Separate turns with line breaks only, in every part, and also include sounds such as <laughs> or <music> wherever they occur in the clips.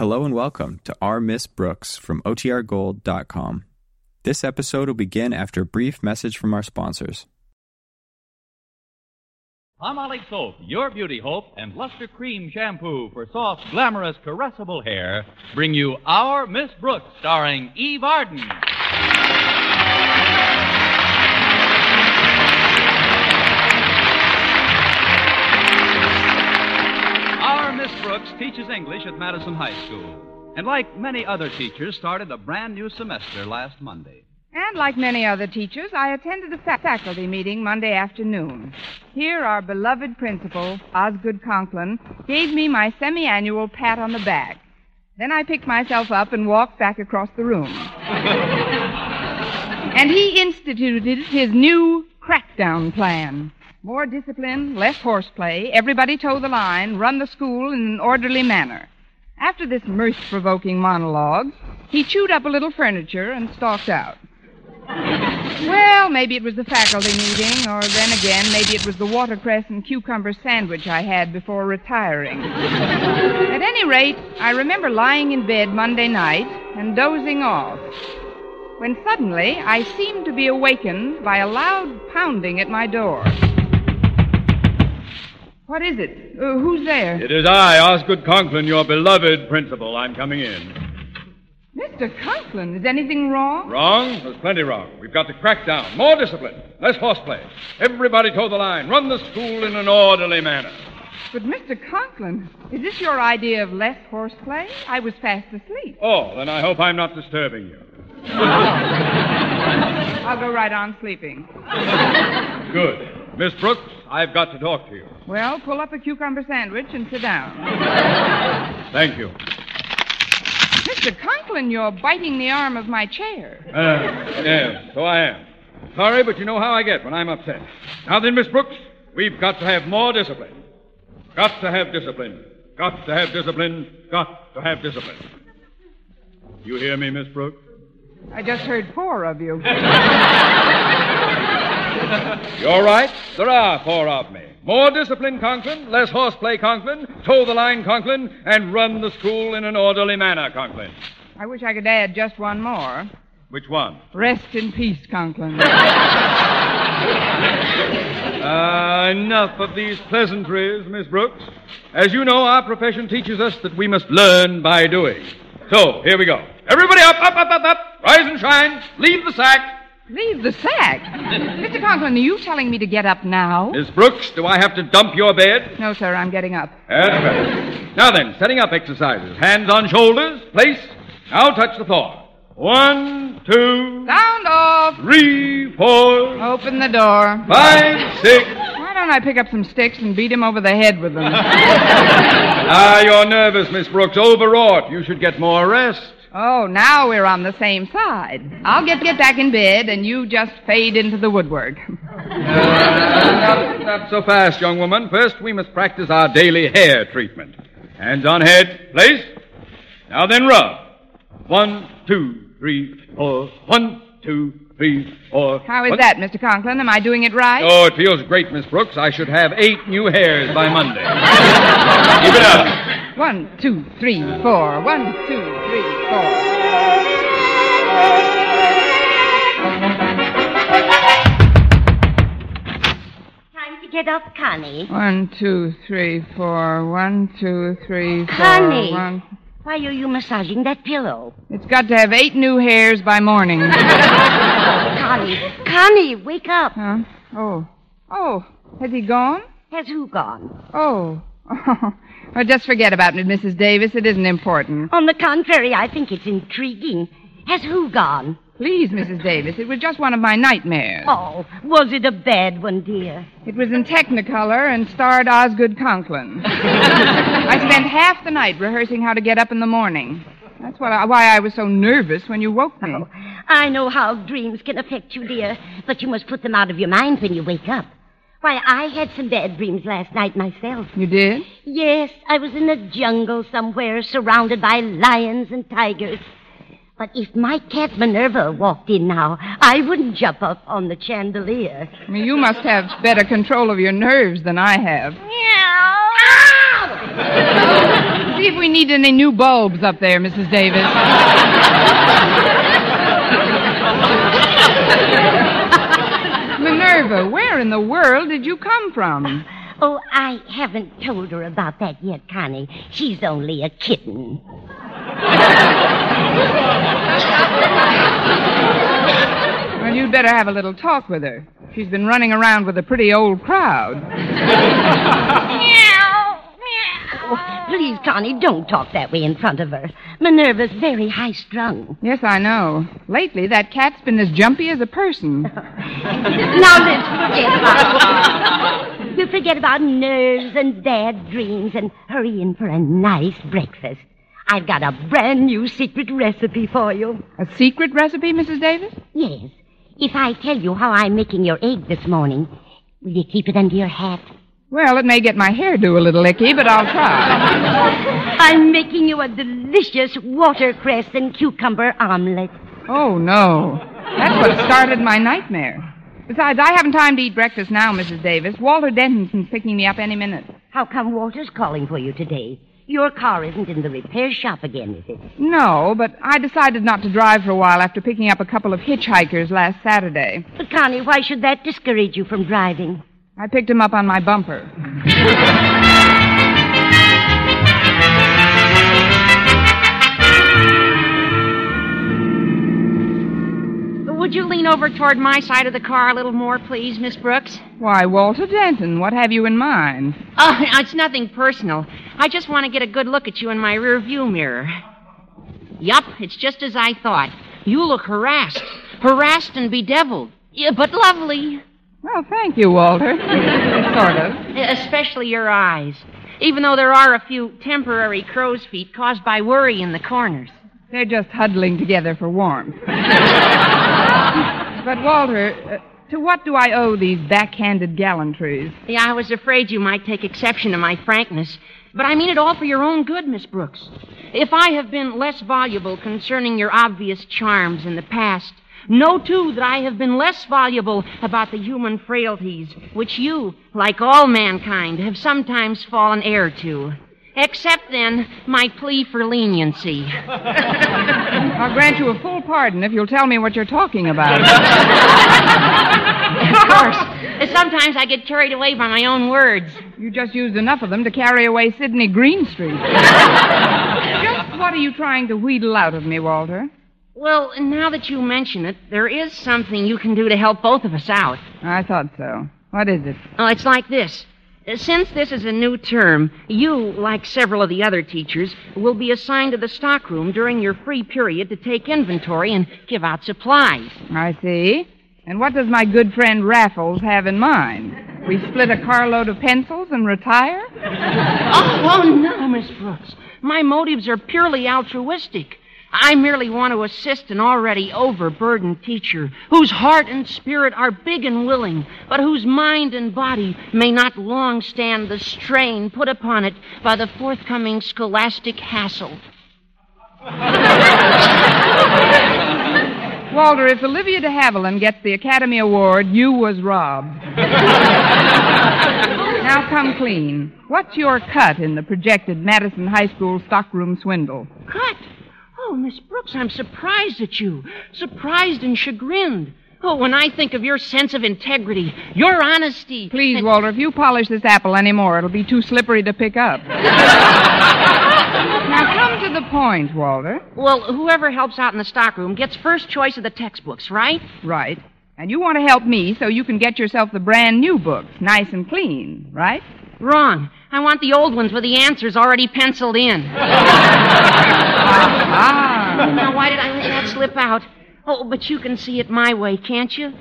Hello and welcome to Our Miss Brooks from OTRGold.com. This episode will begin after a brief message from our sponsors.
Palmolive Soap, your beauty hope, and Luster Cream Shampoo for soft, glamorous, caressable hair bring you Our Miss Brooks, starring Eve Arden. Brooks teaches English at Madison High School, and like many other teachers, started a brand new semester last Monday.
And like many other teachers, I attended a fa- faculty meeting Monday afternoon. Here, our beloved principal, Osgood Conklin, gave me my semi-annual pat on the back. Then I picked myself up and walked back across the room. <laughs> and he instituted his new crackdown plan. More discipline, less horseplay, everybody toe the line, run the school in an orderly manner. After this mirth-provoking monologue, he chewed up a little furniture and stalked out. Well, maybe it was the faculty meeting, or then again, maybe it was the watercress and cucumber sandwich I had before retiring. At any rate, I remember lying in bed Monday night and dozing off. When suddenly I seemed to be awakened by a loud pounding at my door. What is it? Uh, who's there?
It is I, Osgood Conklin, your beloved principal. I'm coming in.
Mr. Conklin, is anything wrong?
Wrong? There's plenty wrong. We've got to crack down. More discipline. Less horseplay. Everybody toe the line. Run the school in an orderly manner.
But, Mr. Conklin, is this your idea of less horseplay? I was fast asleep.
Oh, then I hope I'm not disturbing you. <laughs>
I'll go right on sleeping.
Good. Miss Brooks, I've got to talk to you.
Well, pull up a cucumber sandwich and sit down. <laughs>
Thank you.
Mr. Conklin, you're biting the arm of my chair.
Uh, yes, so I am. Sorry, but you know how I get when I'm upset. Now then, Miss Brooks, we've got to have more discipline. Got to have discipline. Got to have discipline. Got to have discipline. You hear me, Miss Brooks?
I just heard four of you. <laughs>
You're right. There are four of me. More discipline, Conklin. Less horseplay, Conklin. Toe the line, Conklin. And run the school in an orderly manner, Conklin.
I wish I could add just one more.
Which one?
Rest in peace, Conklin. <laughs>
Uh, enough of these pleasantries, Miss Brooks. As you know, our profession teaches us that we must learn by doing. So, here we go. Everybody up, up, up, up, up. Rise and shine. Leave the sack.
Leave the sack. Mr. Conklin, are you telling me to get up now?
Miss Brooks, do I have to dump your bed?
No, sir, I'm getting up.
That's better. Now then, setting up exercises. Hands on shoulders. Place. Now touch the floor. One, two,
Sound off.
three, four,
Open the door.
five, six.
Why don't I pick up some sticks and beat him over the head with them? <laughs>
Ah, you're nervous, Miss Brooks. Overwrought. You should get more rest.
Oh, now we're on the same side. I'll get get back in bed, and you just fade into the woodwork.
Not, not so fast, young woman. First, we must practice our daily hair treatment. Hands on head. Place. Now then, rub. One, two, three, four. One, two, three, four.
How is
One-
that, Mr. Conklin? Am I doing it right?
Oh, it feels great, Miss Brooks. I should have eight new hairs by Monday. <laughs> Keep it up.
One, two, three, four. One, two, three, four.
Time to get up, Connie.
One, two, three, four. One, two, three, four.
Connie.
One.
Why are you massaging that pillow?
It's got to have eight new hairs by morning. <laughs>
Connie, Connie, wake up.
huh? Oh. Oh. Has he gone?
Has who gone?
Oh. <laughs> Oh, just forget about it, Mrs. Davis. It isn't important.
On the contrary, I think it's intriguing. Has who gone?
Please, Mrs. Davis, it was just one of my nightmares.
Oh, was it a bad one, dear?
It was in Technicolor and starred Osgood Conklin. <laughs> I spent half the night rehearsing how to get up in the morning. That's what I, why I was so nervous when you woke me.
Oh, I know how dreams can affect you, dear, but you must put them out of your mind when you wake up. Why, I had some bad dreams last night myself.
You did?
Yes, I was in a jungle somewhere surrounded by lions and tigers. But if my cat Minerva walked in now, I wouldn't jump up on the chandelier.
I mean, you must have better control of your nerves than I have.
Meow.
See if we need any new bulbs up there, Mrs. Davis. <laughs> Minerva, where in the world did you come from? <laughs>
Oh, I haven't told her about that yet, Connie. She's only a kitten.
Well, you'd better have a little talk with her. She's been running around with a pretty old crowd. <laughs> <laughs>
Oh, please, Connie, don't talk that way in front of her. Minerva's very high strung.
Yes, I know. Lately, that cat's been as jumpy as a person. <laughs>
now let's forget about We'll forget about nerves and bad dreams and hurry in for a nice breakfast. I've got a brand new secret recipe for you.
A secret recipe, Mrs. Davis?
Yes. If I tell you how I'm making your egg this morning, will you keep it under your hat?
Well, it may get my hair do a little icky, but I'll try. <laughs>
I'm making you a delicious watercress and cucumber omelet.
Oh, no. That's what started my nightmare. Besides, I haven't time to eat breakfast now, Mrs. Davis. Walter Denton's picking me up any minute.
How come Walter's calling for you today? Your car isn't in the repair shop again, is it?
No, but I decided not to drive for a while after picking up a couple of hitchhikers last Saturday.
But, Connie, why should that discourage you from driving?
I picked him up on my bumper.
Would you lean over toward my side of the car a little more, please, Miss Brooks?
Why, Walter Denton, what have you in mind?
Oh, it's nothing personal. I just want to get a good look at you in my rear view mirror. Yup, it's just as I thought. You look harassed. Harassed and bedeviled. Yeah, but lovely.
Well, thank you, Walter. <laughs> sort of.
Especially your eyes. Even though there are a few temporary crow's feet caused by worry in the corners.
They're just huddling together for warmth. <laughs> but, Walter, uh, to what do I owe these backhanded gallantries?
Yeah, I was afraid you might take exception to my frankness. But I mean it all for your own good, Miss Brooks. If I have been less voluble concerning your obvious charms in the past, know too that I have been less voluble about the human frailties which you, like all mankind, have sometimes fallen heir to. Except then, my plea for leniency. <laughs>
I'll grant you a full pardon if you'll tell me what you're talking about. <laughs>
of course. Sometimes I get carried away by my own words.
You just used enough of them to carry away Sydney Greenstreet. <laughs> just what are you trying to wheedle out of me, Walter?
Well, now that you mention it, there is something you can do to help both of us out.
I thought so. What is it?
Oh, it's like this. Uh, since this is a new term, you, like several of the other teachers, will be assigned to the stockroom during your free period to take inventory and give out supplies.
I see. And what does my good friend Raffles have in mind? We split a carload of pencils and retire? <laughs>
oh, oh, no, Miss Brooks. My motives are purely altruistic. I merely want to assist an already overburdened teacher whose heart and spirit are big and willing, but whose mind and body may not long stand the strain put upon it by the forthcoming scholastic hassle. <laughs>
Walter, if Olivia de Havilland gets the Academy Award, you was robbed. <laughs> now come clean. What's your cut in the projected Madison High School stockroom swindle?
Cut? Oh, Miss Brooks, I'm surprised at you. Surprised and chagrined. Oh, when I think of your sense of integrity, your honesty.
Please,
and...
Walter, if you polish this apple any more, it'll be too slippery to pick up. <laughs> now come to the point, Walter.
Well, whoever helps out in the stockroom gets first choice of the textbooks, right?
Right. And you want to help me so you can get yourself the brand new books, nice and clean, right?
Wrong. I want the old ones with the answers already penciled in.
ah. <laughs>
Now, why did I let that slip out? Oh, but you can see it my way, can't you?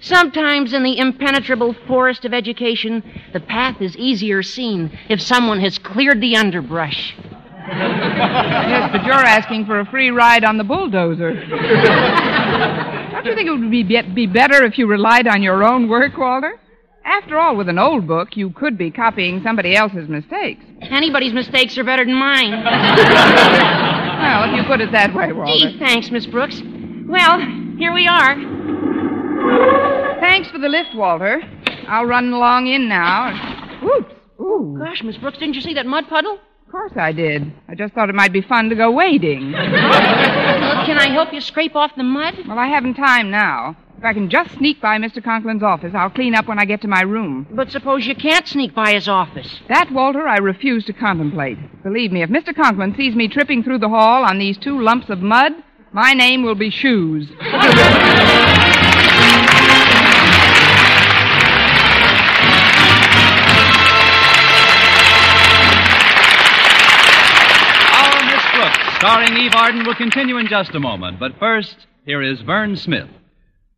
Sometimes in the impenetrable forest of education, the path is easier seen if someone has cleared the underbrush.
yes, but you're asking for a free ride on the bulldozer. Don't you think it would be, be better if you relied on your own work, Walter? After all, with an old book, you could be copying somebody else's mistakes.
Anybody's mistakes are better than mine. <laughs>
well, if you put it that way, Walter.
Gee, thanks, Miss Brooks. Well, here we are.
Thanks for the lift, Walter. I'll run along in now. Oops. Ooh.
Gosh, Miss Brooks, didn't you see that mud puddle?
Of course I did. I just thought it might be fun to go wading. <laughs>
Can I help you scrape off the mud?
Well, I haven't time now. If I can just sneak by Mr. Conklin's office, I'll clean up when I get to my room.
But suppose you can't sneak by his office.
That, Walter, I refuse to contemplate. Believe me, if Mr. Conklin sees me tripping through the hall on these two lumps of mud, my name will be Shoes.
Our Miss Brooks, starring Eve Arden, will continue in just a moment. But first, here is Verne Smith.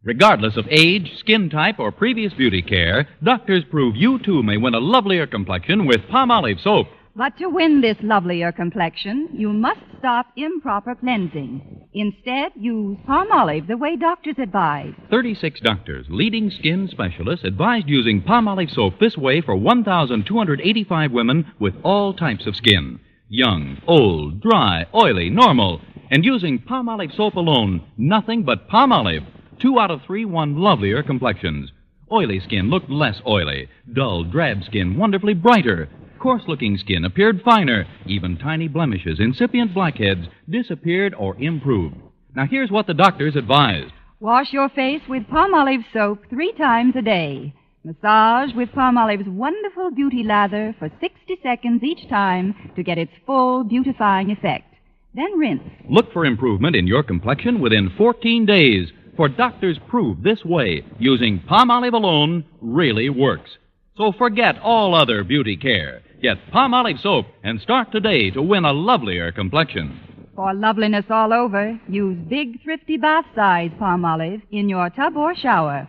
Regardless of age, skin type, or previous beauty care, doctors prove you too may win a lovelier complexion with Palmolive soap.
But to win this lovelier complexion, you must stop improper cleansing. Instead, use Palmolive the way doctors advise.
36 doctors, leading skin specialists, advised using Palmolive soap this way for 1,285 women with all types of skin young, old, dry, oily, normal. And using Palmolive soap alone, nothing but Palmolive. Two out of three won lovelier complexions. Oily skin looked less oily. Dull, drab skin wonderfully brighter. Coarse looking skin appeared finer. Even tiny blemishes, incipient blackheads, disappeared or improved. Now here's what the doctors advised.
Wash your face with Palmolive soap three times a day. Massage with Palmolive's wonderful beauty lather for 60 seconds each time to get its full beautifying effect. Then rinse.
Look for improvement in your complexion within 14 days, for doctors prove this way, using Palmolive alone, really works. So forget all other beauty care. Get Palmolive soap and start today to win a lovelier complexion.
For loveliness all over, use big, thrifty bath size Palmolive in your tub or shower.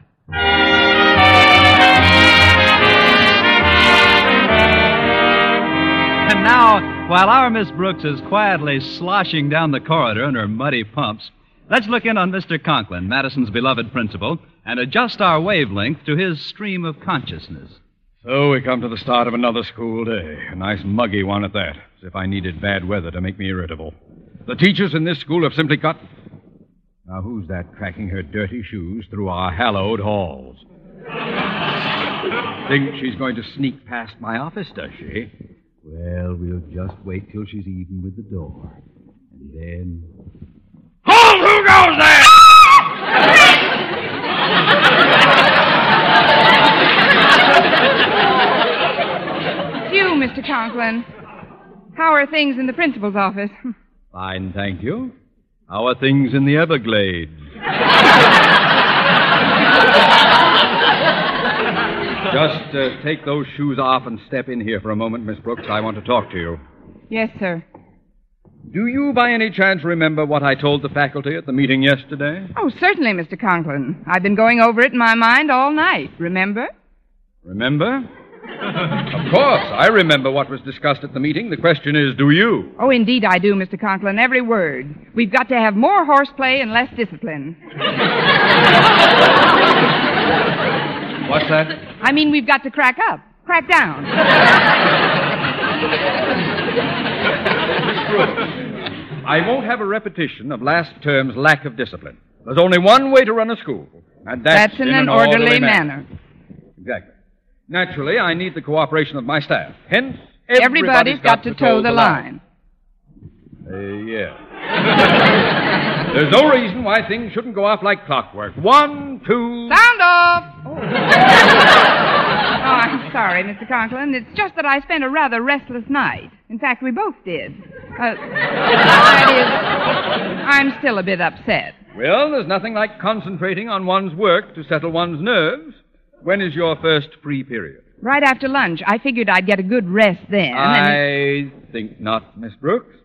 And now, while our Miss Brooks is quietly sloshing down the corridor in her muddy pumps, let's look in on Mr. Conklin, Madison's beloved principal, and adjust our wavelength to his stream of consciousness.
So we come to the start of another school day. A nice muggy one at that, as if I needed bad weather to make me irritable. The teachers in this school have simply got. Now, who's that tracking her dirty shoes through our hallowed halls? Think she's going to sneak past my office, does she? Well, we'll just wait till she's even with the door. And then. Hold! Who goes there?
It's you, Mr. Conklin. How are things in the principal's office? <laughs>
Fine, thank you. How are things in the Everglades? <laughs> Just uh, take those shoes off and step in here for a moment, Miss Brooks. I want to talk to you.
Yes, sir.
Do you, by any chance, remember what I told the faculty at the meeting yesterday?
Oh, certainly, Mr. Conklin. I've been going over it in my mind all night, remember?
Remember? Of course, I remember what was discussed at the meeting. The question is, do you?
Oh, indeed I do, Mr. Conklin, every word. We've got to have more horseplay and less discipline.
What's that?
I mean, we've got to crack up, crack down.
I won't have a repetition of last term's lack of discipline. There's only one way to run a school, and that's,
That's in an orderly manner.
Exactly. Naturally, I need the cooperation of my staff. Hence,
Everybody's got to toe the line.
Uh, yeah. <laughs> There's no reason why things shouldn't go off like clockwork. One, two.
Sound off! Oh. <laughs> oh, I'm sorry, Mr. Conklin. It's just that I spent a rather restless night. In fact, we both did. Uh, that is, I'm still a bit upset.
Well, there's nothing like concentrating on one's work to settle one's nerves. When is your first free period?
Right after lunch, I figured I'd get a good rest then. and-
I think not, Miss Brooks.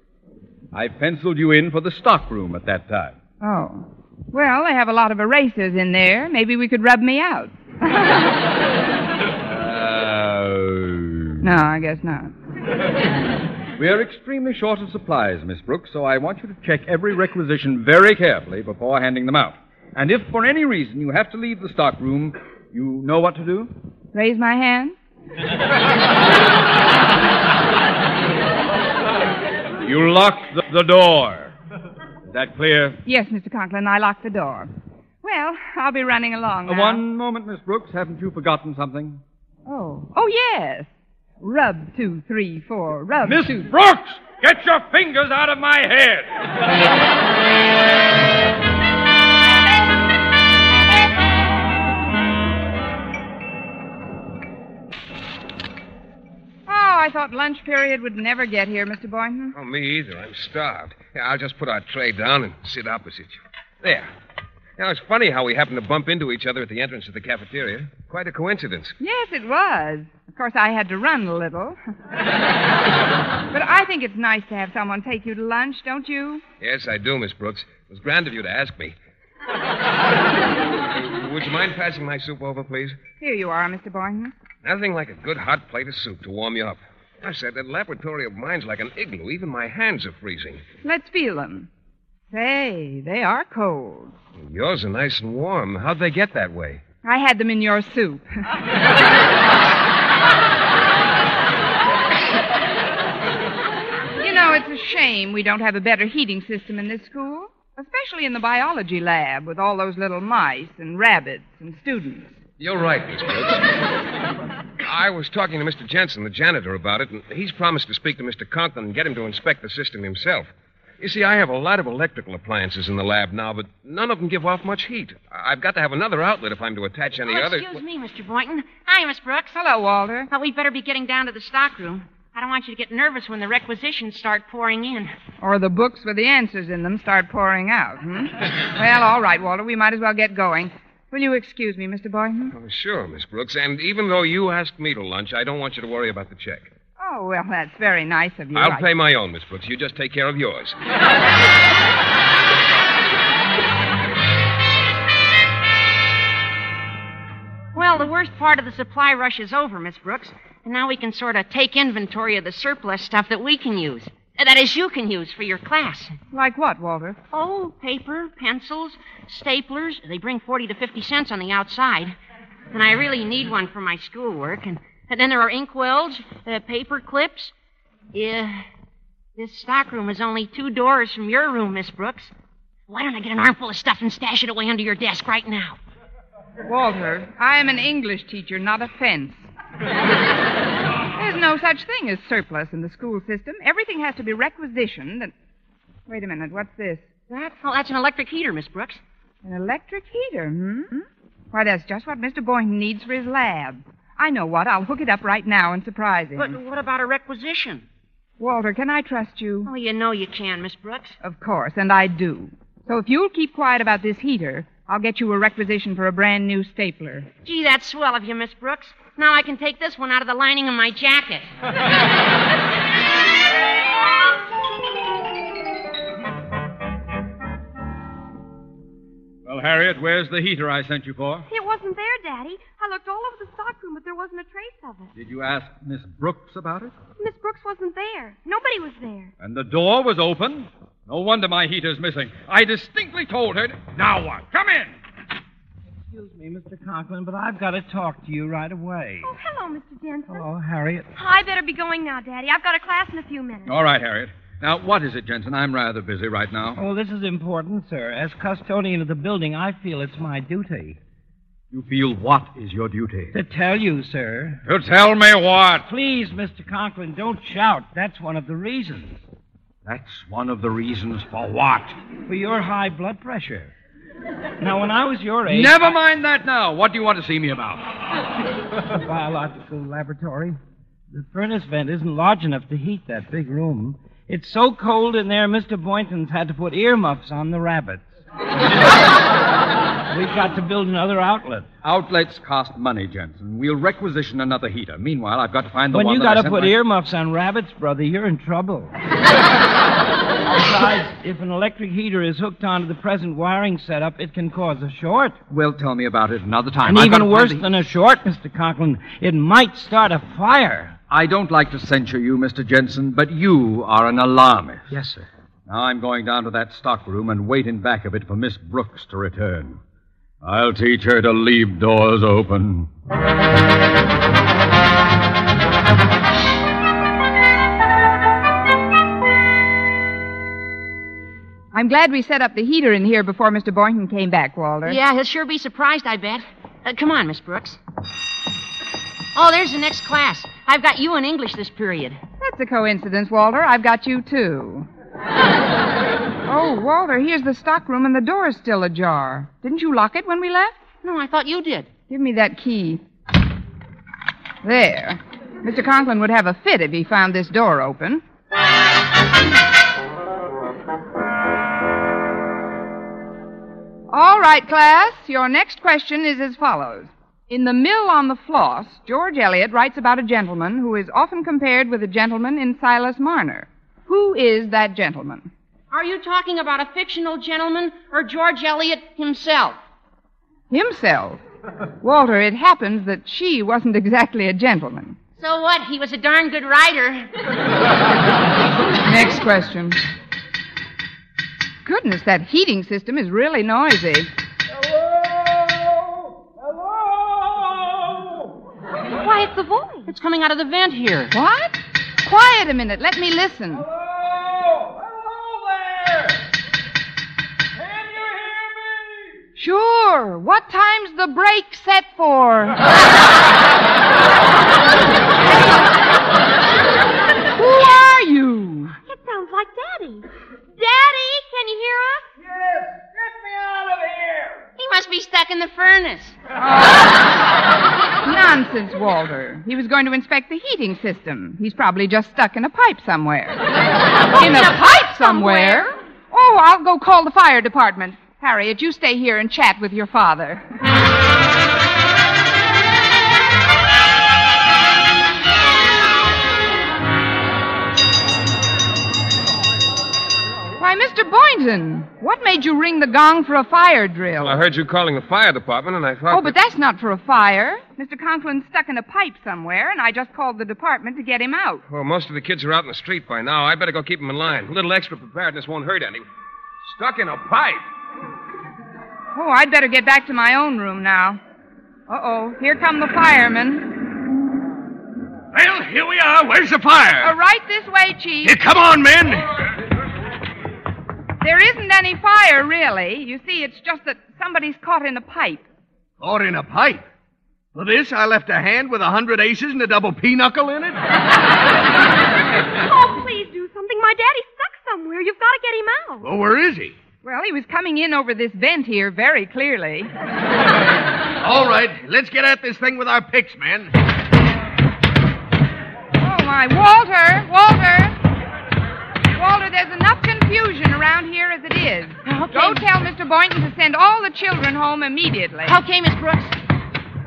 I penciled you in for the stockroom at that time.
Oh. Well, they have a lot of erasers in there. Maybe we could rub me out.
Uh, <laughs>
no, I guess not.
we are extremely short of supplies, Miss Brooks, so I want you to check every requisition very carefully before handing them out. And if for any reason you have to leave the stockroom, you know what to do?
Raise my hand? <laughs>
You lock the, the door. Is that clear?
Yes, Mr. Conklin, I locked the door. Well, I'll be running along
Uh,
now.
one moment, Miss Brooks. Haven't you forgotten something?
Oh. Oh, yes. Rub two, three, four. Rub
Miss
two.
Brooks, get your fingers out of my head. <laughs>
I thought lunch period would never get here, Mr. Boynton.
Oh, me either. I'm starved. Yeah, I'll just put our tray down and sit opposite you. There. Now, it's funny how we happened to bump into each other at the entrance of the cafeteria. Quite a coincidence.
Yes, it was. Of course, I had to run a little. <laughs> but I think it's nice to have someone take you to lunch, don't you?
Yes, I do, Miss Brooks. It was grand of you to ask me. Uh, <laughs> Would you mind passing my soup over, please?
Here you are, Mr. Boynton.
Nothing like a good hot plate of soup to warm you up. I said that laboratory of mine's like an igloo. Even my hands are freezing.
Let's feel them. Say, they are cold.
Yours are nice and warm. How'd they get that way?
I had them in your soup. you know, it's a shame we don't have a better heating system in this school, especially in the biology lab with all those little mice and rabbits and students.
You're right, Miss Brooks. I was talking to Mr. Jensen, the janitor, about it, and he's promised to speak to Mr. Conklin and get him to inspect the system himself. You see, I have a lot of electrical appliances in the lab now, but none of them give off much heat. I- I've got to have another outlet if I'm to attach any
Oh,
other.
excuse me, Mr. Boynton. Hi, Miss Brooks.
Hello, Walter.
Well, we'd better be getting down to the stockroom. I don't want you to get nervous when the requisitions start pouring in.
Or the books with the answers in them start pouring out, hmm? <laughs> well, all right, Walter. We might as well get going. Will you excuse me, Mr. Boynton?
Oh, sure, Miss Brooks. And even though you asked me to lunch, I don't want you to worry about the check.
Oh, well, that's very nice of you.
I'll
I-
pay my own, Miss Brooks. You just take care of yours.
Well, the worst part of the supply rush is over, Miss Brooks. And now we can sort of take inventory of the surplus stuff that we can use. That is, you can use for your class.
Like what, Walter?
Oh, paper, pencils, staplers. They bring 40 to 50 cents on the outside. And I really need one for my schoolwork. And, and then there are inkwells, uh, paper clips. Yeah, this stockroom is only two doors from your room, Miss Brooks. Why don't I get an armful of stuff and stash it away under your desk right now?
Walter, I am an English teacher, not a fence. <laughs> No such thing as surplus in the school system. Everything has to be requisitioned and. Wait a minute, what's this?
That? Oh, that's an electric heater, Miss Brooks.
An electric heater, hmm? Why, that's just what Mr. Boynton needs for his lab. I know what. I'll hook it up right now and surprise him.
But what about a requisition?
Walter, can I trust you?
Oh, you know you can, Miss Brooks.
Of course, and I do. So if you'll keep quiet about this heater, I'll get you a requisition for a brand new stapler.
Gee, that's swell of you, Miss Brooks. Now I can take this one out of the lining of my jacket.
Well, Harriet, where's the heater I sent you for?
It wasn't there, Daddy. I looked all over the stockroom, but there wasn't a trace of it.
Did you ask Miss Brooks about it?
Miss Brooks wasn't there. Nobody was there.
And the door was open. No wonder my heater's missing. I distinctly told her. Now what? Come in.
Excuse me, Mr. Conklin, but I've got to talk to you right away.
Oh, hello, Mr. Jensen.
Hello, Harriet.
Oh, I better be going now, Daddy. I've got a class in a few minutes.
All right, Harriet. Now, what is it, Jensen? I'm rather busy right now.
Oh, this is important, sir. As custodian of the building, I feel it's my duty.
You feel what is your duty?
To tell you, sir.
To tell me what?
Please, Mr. Conklin, don't shout. That's one of the reasons.
That's one of the reasons for what?
For your high blood pressure. Now, when I was your age.
Never mind that now. What do you want to see me about? <laughs>
the biological laboratory. The furnace vent isn't large enough to heat that big room. It's so cold in there, Mr. Boynton's had to put earmuffs on the rabbits. <laughs> We've got to build another outlet.
Outlets cost money, Jensen. We'll requisition another heater. Meanwhile, I've got to find the
when
one
you
that I
got to put
my-
earmuffs on rabbits, brother, you're in trouble. <laughs> Besides, if an electric heater is hooked onto the present wiring setup, it can cause a short.
Well, tell me about it another time.
And
I've
even worse
the-
than a short, Mr. Conklin, it might start a fire.
I don't like to censure you, Mr. Jensen, but you are an alarmist.
Yes, sir.
Now I'm going down to that stockroom and wait in back of it for Miss Brooks to return. I'll teach her to leave doors open.
I'm glad we set up the heater in here before Mr. Boynton came back, Walter.
Yeah, he'll sure be surprised, I bet. Uh, come on, Miss Brooks. Oh, there's the next class. I've got you in English this period.
That's a coincidence, Walter. I've got you, too. <laughs> oh, Walter, here's the stockroom, and the door's still ajar. Didn't you lock it when we left?
No, I thought you did.
Give me that key. There. Mr. Conklin would have a fit if he found this door open. All right, class. Your next question is as follows. In The Mill on the Floss, George Eliot writes about a gentleman who is often compared with a gentleman in Silas Marner. Who is that gentleman?
Are you talking about a fictional gentleman or George Eliot himself?
Himself. Walter, it happens that she wasn't exactly a gentleman.
So what? He was a darn good writer. <laughs>
Next question. Goodness, that heating system is really noisy. Hello? Hello?
Why, it's the voice. It's coming out of the vent here.
What? Quiet a minute. Let me listen. Hello? Hello there. Can you hear me? Sure. What time's the break set for? <laughs> Who are you?
It sounds like Daddy.
Daddy, can you hear us?
Yes, get me out of here.
He must be stuck in the furnace. <laughs>
Nonsense, Walter. He was going to inspect the heating system. He's probably just stuck in a pipe somewhere. in a pipe somewhere? Oh, I'll go call the fire department. Harriet, you stay here and chat with your father. Boynton, what made you ring the gong for a fire drill?
Well, I heard you calling the fire department, and I thought.
Oh, but that's not for a fire. Mr. Conklin's stuck in a pipe somewhere, and I just called the department to get him out.
Well, most of the kids are out in the street by now. I better go keep them in line. A little extra preparedness won't hurt any. Stuck in a pipe.
Oh, I'd better get back to my own room now. Uh oh, here come the firemen.
Well, here we are. Where's the fire?
Uh, right this way, Chief.
Here, come on, men.
There isn't any fire, really. You see, it's just that somebody's caught in a pipe.
Caught in a pipe. For this, I left a hand with a hundred aces and a double pinochle in it. <laughs>
Oh, please do something. My daddy's stuck somewhere. You've got to get him out.
Well, where is he?
Well, he was coming in over this vent here very clearly. <laughs>
All right, let's get at this thing with our picks, men.
Oh, my. Walter! Walter! Walter, there's enough confusion around here as it is.
Okay.
Go tell Mr. Boynton to send all the children home immediately.
Okay, Miss Brooks.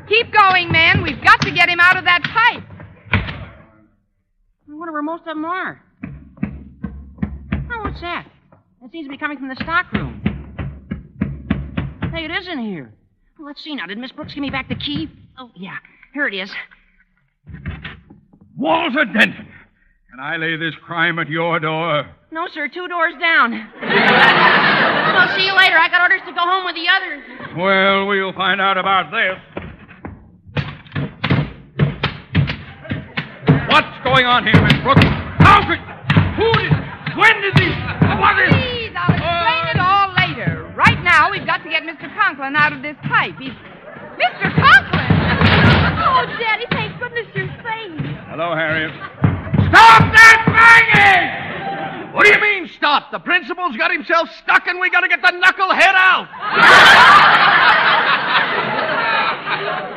Keep going, man. We've got to get him out of that pipe.
I wonder where most of them are. Oh, what's that? That seems to be coming from the stockroom. Hey, it is in here. Well, let's see now. Did Miss Brooks give me back the key? Oh, yeah. Here it is.
Walter Denton. Can I lay this crime at your door?
No, sir. Two doors down. <laughs> I'll see you later. I got orders to go home with the others.
Well, we'll find out about this. What's going on here, Miss Brooks? How could. Who did. When did these. What is.
Please, I'll explain it all later. Right now, we've got to get Mr. Conklin out of this pipe. He's. Mr. Conklin! <laughs>
Oh, Daddy, thank goodness you're safe.
Hello, Harriet. Stop that banging!
What do you mean, stop? The principal's got himself stuck and we gotta get the knucklehead out.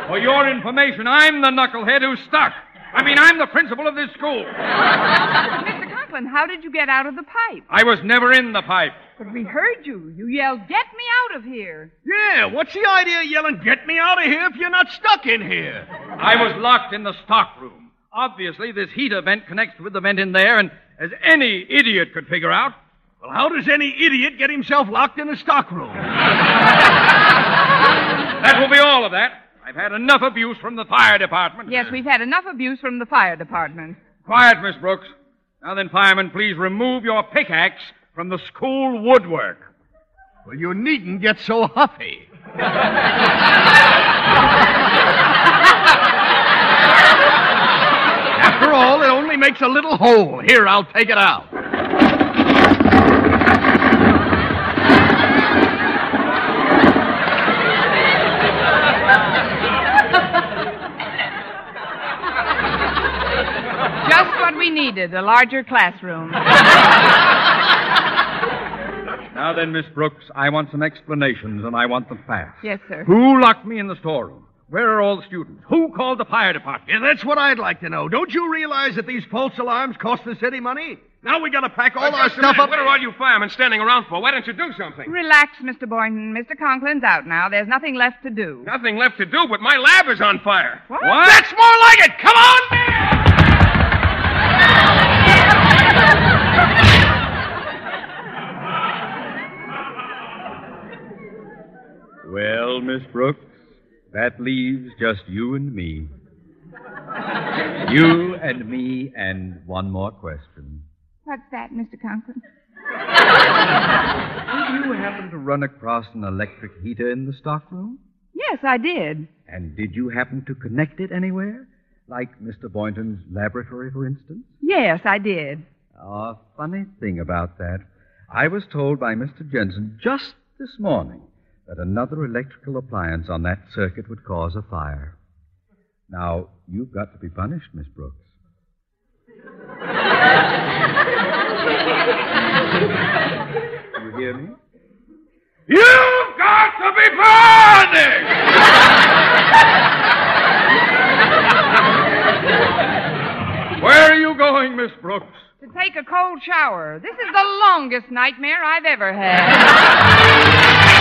<laughs>
For your information, I'm the knucklehead who's stuck. I mean, I'm the principal of this school.
Mr. Conklin, how did you get out of the pipe?
I was never in the pipe.
But we heard you. You yelled, Get me out of here.
Yeah, what's the idea of yelling, get me out of here if you're not stuck in here?
I was locked in the stockroom. Obviously, this heater vent connects with the vent in there, and as any idiot could figure out,
Well, how does any idiot get himself locked in a stockroom? <laughs>
that will be all of that. I've had enough abuse from the fire department.
Yes, we've had enough abuse from the fire department.
Quiet, Miss Brooks. Now then, firemen, please remove your pickaxe from the school woodwork.
Well, you needn't get so huffy. <laughs> After all, it only makes a little hole. Here, I'll take it out.
Just what we needed a larger classroom.
Now then, Miss Brooks, I want some explanations and I want them fast.
Yes, sir.
Who locked me in the storeroom? Where are all the students? Who called the fire department?
Yeah, that's what I'd like to know. Don't you realize that these false alarms cost the city money? Now we gotta pack all
Well,
our stuff up.
What are all you firemen standing around for? Why don't you do something?
Relax, Mr. Boynton. Mr. Conklin's out now. There's nothing left to do.
Nothing left to do, but my lab is on fire.
What?
That's more like it! Come on!
Well, Miss Brooks, that leaves just you and me. You and me, and one more question.
What's that, Mr. Conklin?
Did you happen to run across an electric heater in the stockroom?
Yes, I did.
And did you happen to connect it anywhere? Like Mr. Boynton's laboratory, for instance?
Yes, I did.
A funny thing about that. I was told by Mr. Jensen just this morning that another electrical appliance on that circuit would cause a fire. Now, you've got to be punished, Miss Brooks. you hear me?
You've got to be punished!
Where are you going, Miss Brooks?
To take a cold shower. This is the longest nightmare I've ever had.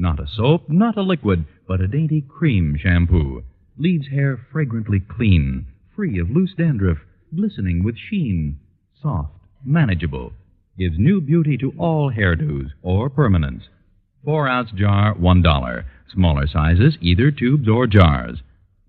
Not a soap, not a liquid, but a dainty cream shampoo. Leaves hair fragrantly clean, free of loose dandruff, glistening with sheen. Soft, manageable. Gives new beauty to all hairdos or permanents. Four ounce jar, one dollar. Smaller sizes, either tubes or jars.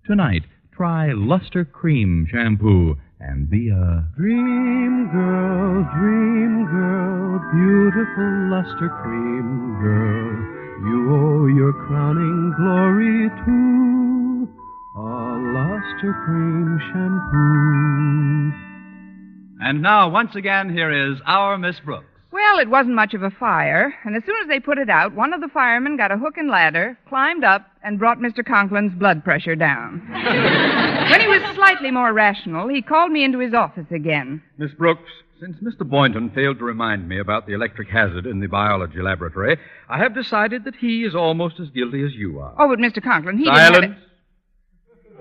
Tonight, try Luster Cream Shampoo and be a
Dream girl, dream girl, beautiful luster cream girl. You owe your crowning glory to a luster cream shampoo.
And now, once again, here is our Miss Brooks.
Well, it wasn't much of a fire, and as soon as they put it out, one of the firemen got a hook and ladder, climbed up, and brought Mr. Conklin's blood pressure down. <laughs> when he was slightly more rational, he called me into his office again.
Miss Brooks, since Mr. Boynton failed to remind me about the electric hazard in the biology laboratory, I have decided that he is almost as guilty as you are.
Oh, but Mr. Conklin, he
Silence.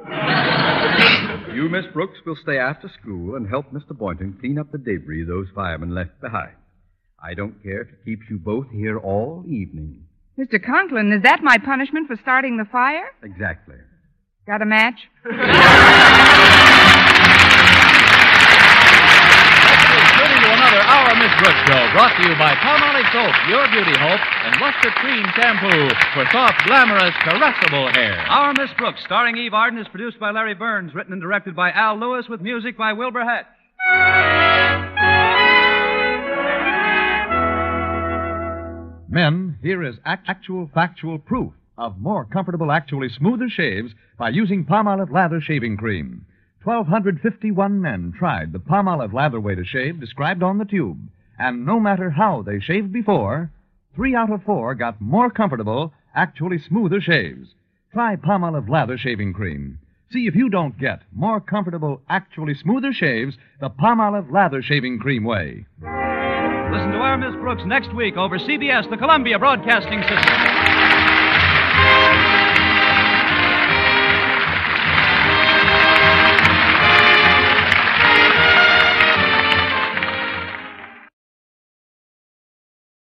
<laughs> You, Miss Brooks, will stay after school and help Mr. Boynton clean up the debris those firemen left behind. I don't care if it keeps you both here all evening.
Mr. Conklin, is that my punishment for starting the fire?
Exactly.
Got a match? <laughs>
Listening to another Our Miss Brooks show brought to you by Palmolive Soap, Your Beauty Hope, and Luster Cream Shampoo for soft, glamorous, caressable hair.
Our Miss Brooks, starring Eve Arden, is produced by Larry Berns, written and directed by Al Lewis, with music by Wilbur Hatch.
Men, here is act- actual factual proof of more comfortable, actually smoother shaves by using Palmolive Lather Shaving Cream. 1,251 men tried the Palmolive Lather way to shave described on the tube, and no matter how they shaved before, three out of four got more comfortable, actually smoother shaves. Try Palmolive Lather Shaving Cream. See if you don't get more comfortable, actually smoother shaves the Palmolive Lather Shaving Cream way.
Listen to Our Miss Brooks next week over CBS, the Columbia Broadcasting System.